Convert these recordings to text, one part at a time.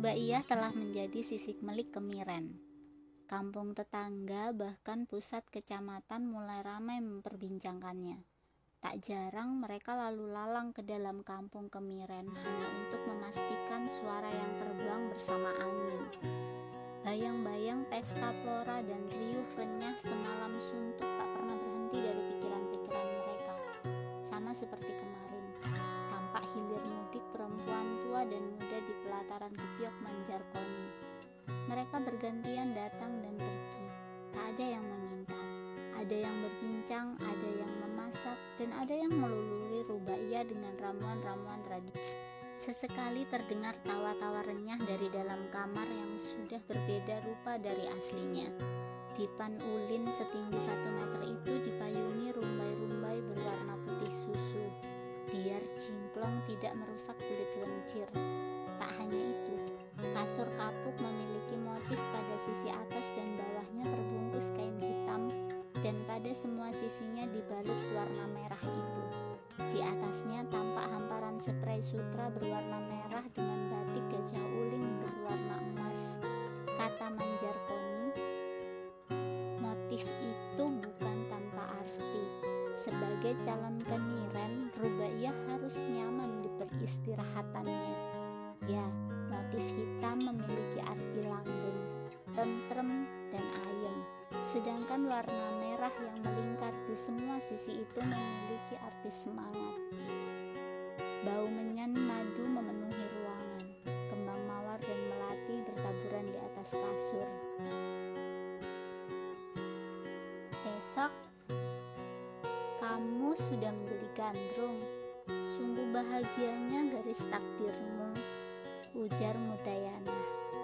Rubaiyah telah menjadi sisik melik kemiren. Kampung tetangga bahkan pusat kecamatan mulai ramai memperbincangkannya. Tak jarang mereka lalu lalang ke dalam kampung kemiren hanya untuk memastikan suara yang terbang bersama angin. Bayang-bayang pesta pora dan riuh renyah semalam suntuk bergantian datang dan pergi. Tak ada yang meminta. Ada yang berbincang, ada yang memasak, dan ada yang meluluri rubaiyah dengan ramuan-ramuan tradisi. Sesekali terdengar tawa-tawa renyah dari dalam kamar yang sudah berbeda rupa dari aslinya. Dipan ulin setinggi satu meter itu dipayungi rumbai-rumbai berwarna putih susu, biar cingklong tidak merusak kulit berwarna merah dengan batik gajah uling berwarna emas. Kata Manjarkoni, motif itu bukan tanpa arti. Sebagai calon kemiren, Rubaiyah harus nyaman di peristirahatannya. Ya, motif hitam memiliki arti langgeng, tentrem, dan ayem. Sedangkan warna merah yang melingkar di semua sisi itu memiliki arti semangat. Bau menyan madu memenuhi ruangan. Kembang mawar dan melati bertaburan di atas kasur. Esok, kamu sudah menjadi gandrung. Sungguh bahagianya garis takdirmu, ujar Mutayana.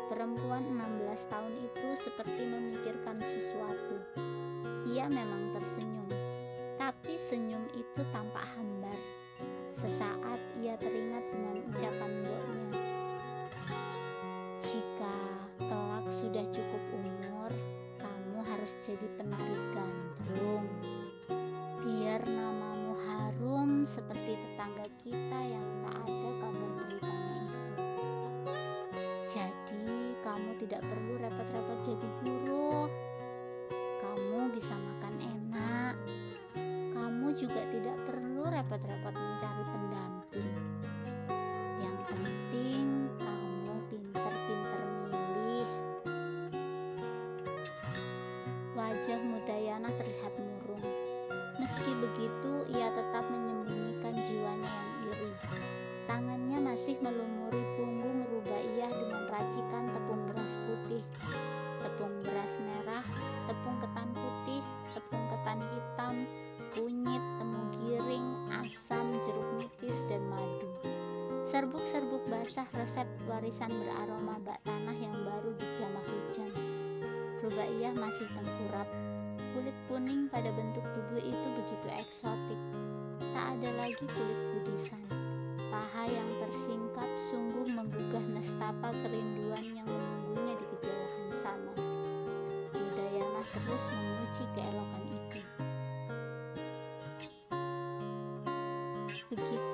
Perempuan 16 tahun itu seperti memikirkan sesuatu. Ia memang tersenyum, Basah resep warisan beraroma bak tanah yang baru dijamah hujan. Rubaiyah masih tengkurap. Kulit kuning pada bentuk tubuh itu begitu eksotik. Tak ada lagi kulit budisan. Paha yang tersingkap sungguh menggugah nestapa kerinduan yang menunggunya di kejauhan sana. Budayana terus memuji keelokan itu. Begitulah,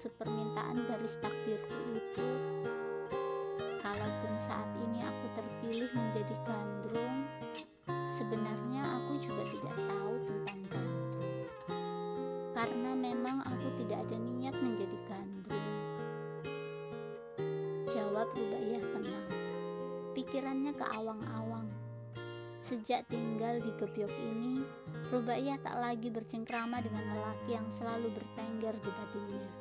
maksud permintaan garis takdirku itu. Kalaupun saat ini aku terpilih menjadi gandrung, sebenarnya aku juga tidak tahu tentang gandrung. Karena memang aku tidak ada niat menjadi gandrung. Jawab Rubaiyah tenang. Pikirannya ke awang-awang. Sejak tinggal di Gebyok ini, Rubaiyah tak lagi bercengkrama dengan lelaki yang selalu bertengger di batinnya.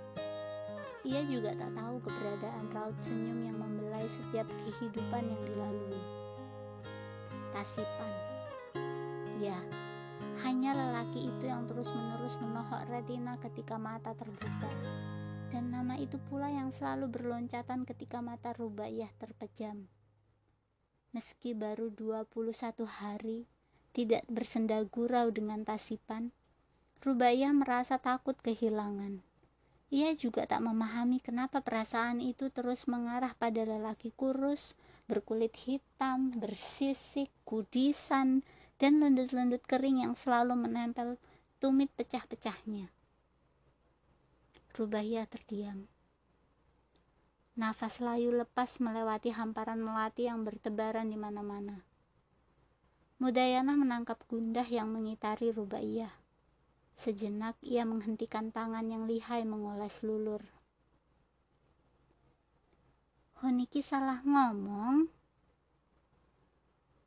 Ia juga tak tahu keberadaan raut senyum yang membelai setiap kehidupan yang dilalui. Tasipan. Ya, hanya lelaki itu yang terus-menerus menohok retina ketika mata terbuka. Dan nama itu pula yang selalu berloncatan ketika mata Rubaiyah terpejam. Meski baru 21 hari, tidak bersenda gurau dengan Tasipan, Rubaiyah merasa takut kehilangan. Ia juga tak memahami kenapa perasaan itu terus mengarah pada lelaki kurus, berkulit hitam, bersisik, kudisan, dan lendut-lendut kering yang selalu menempel tumit pecah-pecahnya. Rubaiyah terdiam. Nafas layu lepas melewati hamparan melati yang bertebaran di mana-mana. Mudayana menangkap gundah yang mengitari Rubaiyah. Sejenak ia menghentikan tangan yang lihai mengoles lulur. Honiki salah ngomong.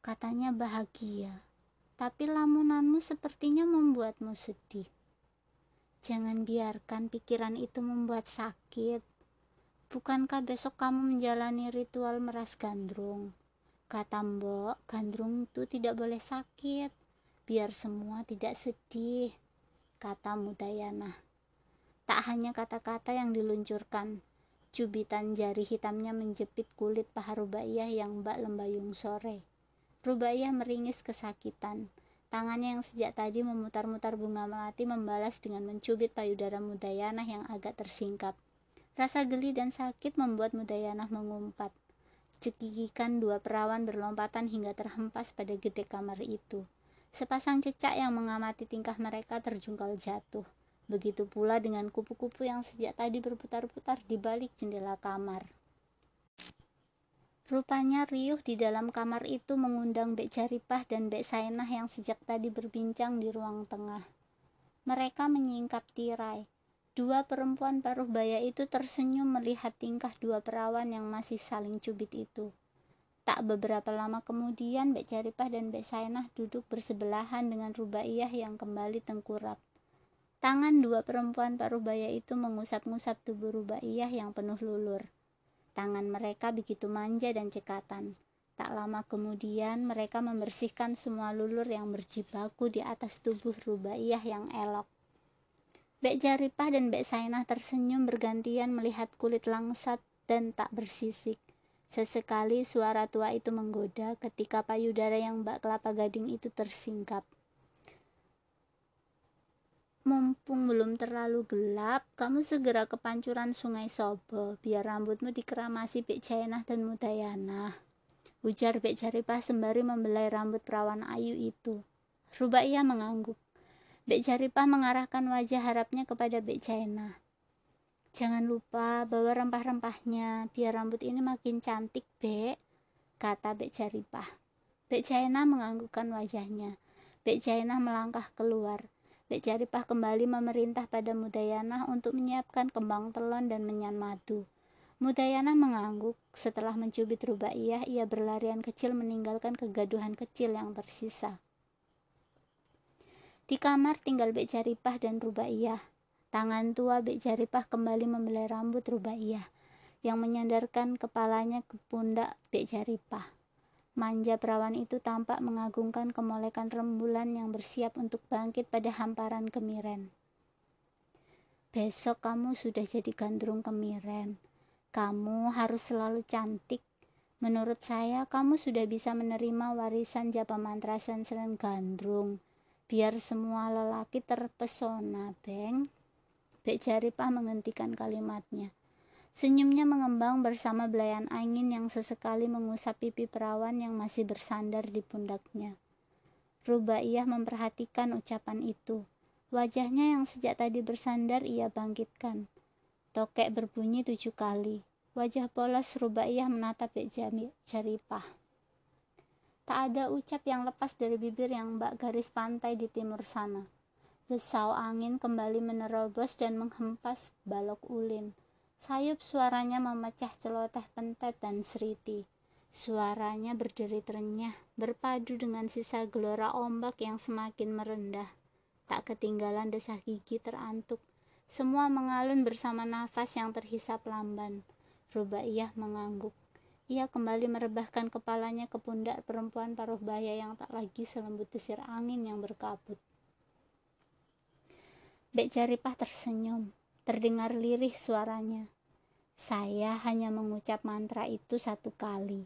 Katanya bahagia, tapi lamunanmu sepertinya membuatmu sedih. Jangan biarkan pikiran itu membuat sakit. Bukankah besok kamu menjalani ritual meras gandrung? Kata Mbok, gandrung itu tidak boleh sakit, biar semua tidak sedih. Kata Mudayana. Tak hanya kata-kata yang diluncurkan, cubitan jari hitamnya menjepit kulit paha Rubaiyah yang bak lembayung sore. Rubaiyah meringis kesakitan. Tangannya yang sejak tadi memutar-mutar bunga melati membalas dengan mencubit payudara Mudayana yang agak tersingkap. Rasa geli dan sakit membuat Mudayanah mengumpat. Cekikikan dua perawan berlompatan hingga terhempas pada gede kamar itu. Sepasang cecak yang mengamati tingkah mereka terjungkal jatuh. Begitu pula dengan kupu-kupu yang sejak tadi berputar-putar di balik jendela kamar. Rupanya riuh di dalam kamar itu mengundang Bek Jaripah dan Bek Sainah yang sejak tadi berbincang di ruang tengah. Mereka menyingkap tirai, Dua perempuan paruh baya itu tersenyum melihat tingkah dua perawan yang masih saling cubit itu. Tak beberapa lama kemudian, Bek Jaripah dan Bek Sainah duduk bersebelahan dengan Rubaiyah yang kembali tengkurap. Tangan dua perempuan paruh baya itu mengusap-ngusap tubuh Rubaiyah yang penuh lulur. Tangan mereka begitu manja dan cekatan. Tak lama kemudian, mereka membersihkan semua lulur yang berjibaku di atas tubuh Rubaiyah yang elok. Bek Jaripah dan Bek Sainah tersenyum bergantian melihat kulit langsat dan tak bersisik. Sesekali suara tua itu menggoda ketika payudara yang Mbak Kelapa Gading itu tersingkap. Mumpung belum terlalu gelap, kamu segera ke pancuran sungai Sobo, biar rambutmu dikeramasi Bek Jainah dan Mudayana. Ujar Bek Jaripah sembari membelai rambut perawan ayu itu. Rubaiyah mengangguk. Bek Jaripah mengarahkan wajah harapnya kepada Bek Jaina. Jangan lupa bawa rempah-rempahnya, biar rambut ini makin cantik, Bek, kata Bek Jaripah. Bek Jaina menganggukkan wajahnya. Bek Jaina melangkah keluar. Bek Jaripah kembali memerintah pada Mudayana untuk menyiapkan kembang telon dan menyan madu. Mudayana mengangguk. Setelah mencubit Rubaiyah, ia berlarian kecil meninggalkan kegaduhan kecil yang tersisa. Di kamar tinggal Bek Jaripah dan Rubaiyah. Tangan tua Bek Jaripah kembali membelai rambut Rubaiyah yang menyandarkan kepalanya ke pundak Bek Jaripah. Manja perawan itu tampak mengagungkan kemolekan rembulan yang bersiap untuk bangkit pada hamparan kemiren. Besok kamu sudah jadi gandrung kemiren. Kamu harus selalu cantik. Menurut saya, kamu sudah bisa menerima warisan Japa Mantra Sensren Gandrung biar semua lelaki terpesona, Beng. Bek Jaripah menghentikan kalimatnya. Senyumnya mengembang bersama belayan angin yang sesekali mengusap pipi perawan yang masih bersandar di pundaknya. Rubaiyah memperhatikan ucapan itu. Wajahnya yang sejak tadi bersandar ia bangkitkan. Tokek berbunyi tujuh kali. Wajah polos Rubaiyah menatap Bek Jaripah. Tak ada ucap yang lepas dari bibir yang mbak garis pantai di timur sana. Desau angin kembali menerobos dan menghempas balok ulin. Sayup suaranya memecah celoteh pentet dan seriti. Suaranya berderit renyah, berpadu dengan sisa gelora ombak yang semakin merendah. Tak ketinggalan desah gigi terantuk. Semua mengalun bersama nafas yang terhisap lamban. Rubaiyah mengangguk. Ia kembali merebahkan kepalanya ke pundak perempuan paruh baya yang tak lagi selembut desir angin yang berkabut. Bek Jaripah tersenyum, terdengar lirih suaranya. Saya hanya mengucap mantra itu satu kali.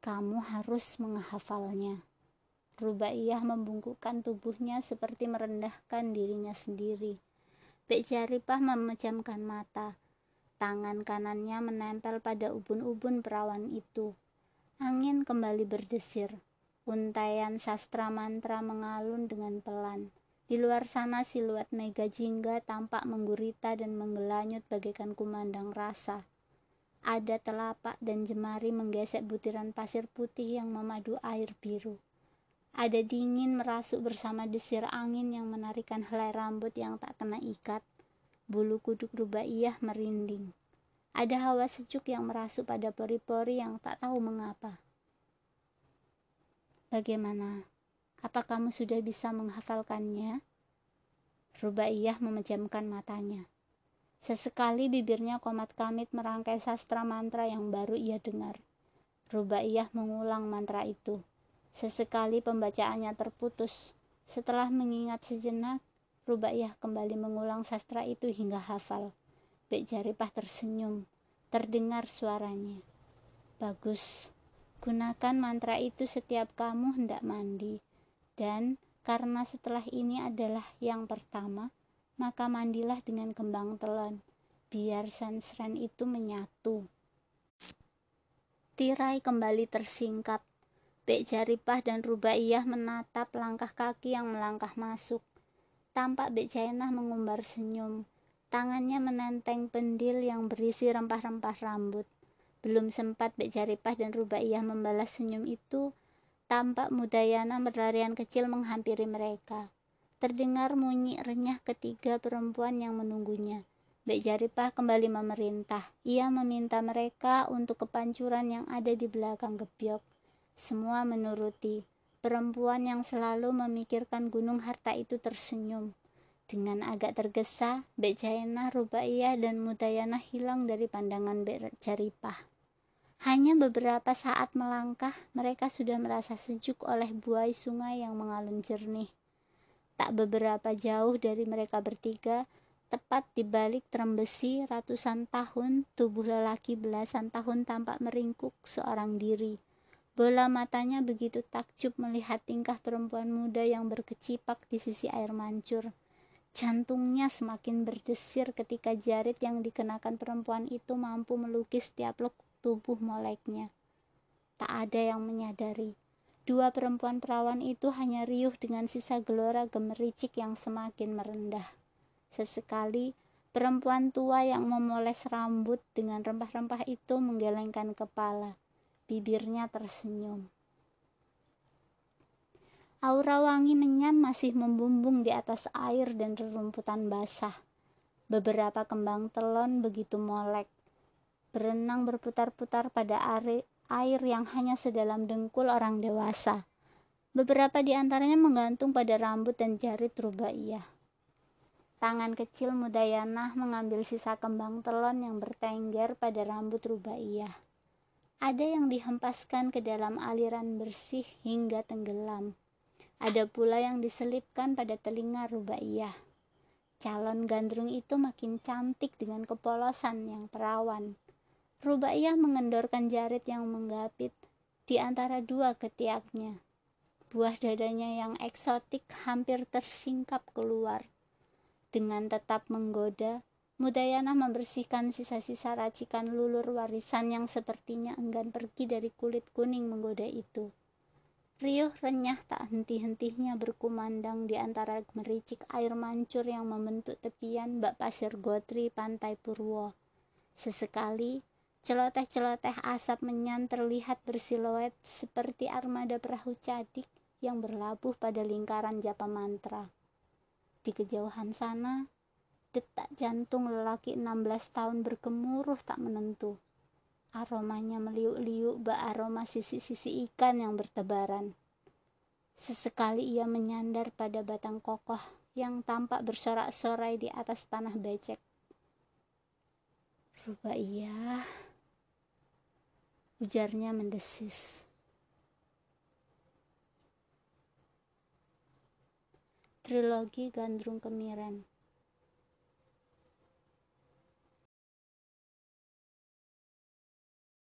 Kamu harus menghafalnya. Rubaiyah membungkukkan tubuhnya seperti merendahkan dirinya sendiri. Bek Jaripah memejamkan mata. Tangan kanannya menempel pada ubun-ubun perawan itu. Angin kembali berdesir. Untaian sastra mantra mengalun dengan pelan. Di luar sana siluet mega jingga tampak menggurita dan menggelanyut bagaikan kumandang rasa. Ada telapak dan jemari menggesek butiran pasir putih yang memadu air biru. Ada dingin merasuk bersama desir angin yang menarikan helai rambut yang tak kena ikat. Bulu kuduk rubaiyah merinding. Ada hawa sejuk yang merasuk pada pori-pori yang tak tahu mengapa. Bagaimana? Apa kamu sudah bisa menghafalkannya? Rubaiyah memejamkan matanya. Sesekali bibirnya komat kamit merangkai sastra mantra yang baru ia dengar. Rubaiyah mengulang mantra itu. Sesekali pembacaannya terputus. Setelah mengingat sejenak, Rubaiyah kembali mengulang sastra itu hingga hafal. Bek Jaripah tersenyum. Terdengar suaranya. Bagus. Gunakan mantra itu setiap kamu hendak mandi. Dan karena setelah ini adalah yang pertama, maka mandilah dengan kembang telon. Biar sansren itu menyatu. Tirai kembali tersingkap. Bek Jaripah dan Rubaiyah menatap langkah kaki yang melangkah masuk. Tampak Bek Jainah mengumbar senyum. Tangannya menenteng pendil yang berisi rempah-rempah rambut. Belum sempat Bek Jaripah dan Rubaiyah membalas senyum itu, tampak Mudayana berlarian kecil menghampiri mereka. Terdengar munyi renyah ketiga perempuan yang menunggunya. Bek Jaripah kembali memerintah. Ia meminta mereka untuk kepancuran yang ada di belakang gebyok. Semua menuruti. Perempuan yang selalu memikirkan gunung harta itu tersenyum. Dengan agak tergesa, Bek Jainah, Rubaiyah, dan Mudayana hilang dari pandangan Bek Jaripah. Hanya beberapa saat melangkah, mereka sudah merasa sejuk oleh buai sungai yang mengalun jernih. Tak beberapa jauh dari mereka bertiga, tepat di balik terembesi ratusan tahun, tubuh lelaki belasan tahun tampak meringkuk seorang diri. Bola matanya begitu takjub melihat tingkah perempuan muda yang berkecipak di sisi air mancur. Jantungnya semakin berdesir ketika jarit yang dikenakan perempuan itu mampu melukis tiap lekuk tubuh moleknya. Tak ada yang menyadari. Dua perempuan perawan itu hanya riuh dengan sisa gelora gemericik yang semakin merendah. Sesekali, perempuan tua yang memoles rambut dengan rempah-rempah itu menggelengkan kepala. Bibirnya tersenyum. Aura wangi menyan masih membumbung di atas air dan rerumputan basah. Beberapa kembang telon begitu molek, berenang berputar-putar pada air yang hanya sedalam dengkul orang dewasa. Beberapa di antaranya menggantung pada rambut dan jarit rubaiyah. Tangan kecil Mudayana mengambil sisa kembang telon yang bertengger pada rambut rubaiyah. Ada yang dihempaskan ke dalam aliran bersih hingga tenggelam ada pula yang diselipkan pada telinga Rubaiyah. Calon gandrung itu makin cantik dengan kepolosan yang perawan. Rubaiyah mengendorkan jarit yang menggapit di antara dua ketiaknya. Buah dadanya yang eksotik hampir tersingkap keluar. Dengan tetap menggoda, Mudayana membersihkan sisa-sisa racikan lulur warisan yang sepertinya enggan pergi dari kulit kuning menggoda itu. Riuh renyah tak henti-hentinya berkumandang di antara mericik air mancur yang membentuk tepian bak pasir gotri pantai Purwo. Sesekali, celoteh-celoteh asap menyan terlihat bersiluet seperti armada perahu cadik yang berlabuh pada lingkaran japa mantra. Di kejauhan sana, detak jantung lelaki 16 tahun bergemuruh tak menentu. Aromanya meliuk-liuk bak aroma sisi-sisi ikan yang bertebaran. Sesekali ia menyandar pada batang kokoh yang tampak bersorak-sorai di atas tanah becek. Rubaiyah, ujarnya mendesis. Trilogi Gandrung Kemiren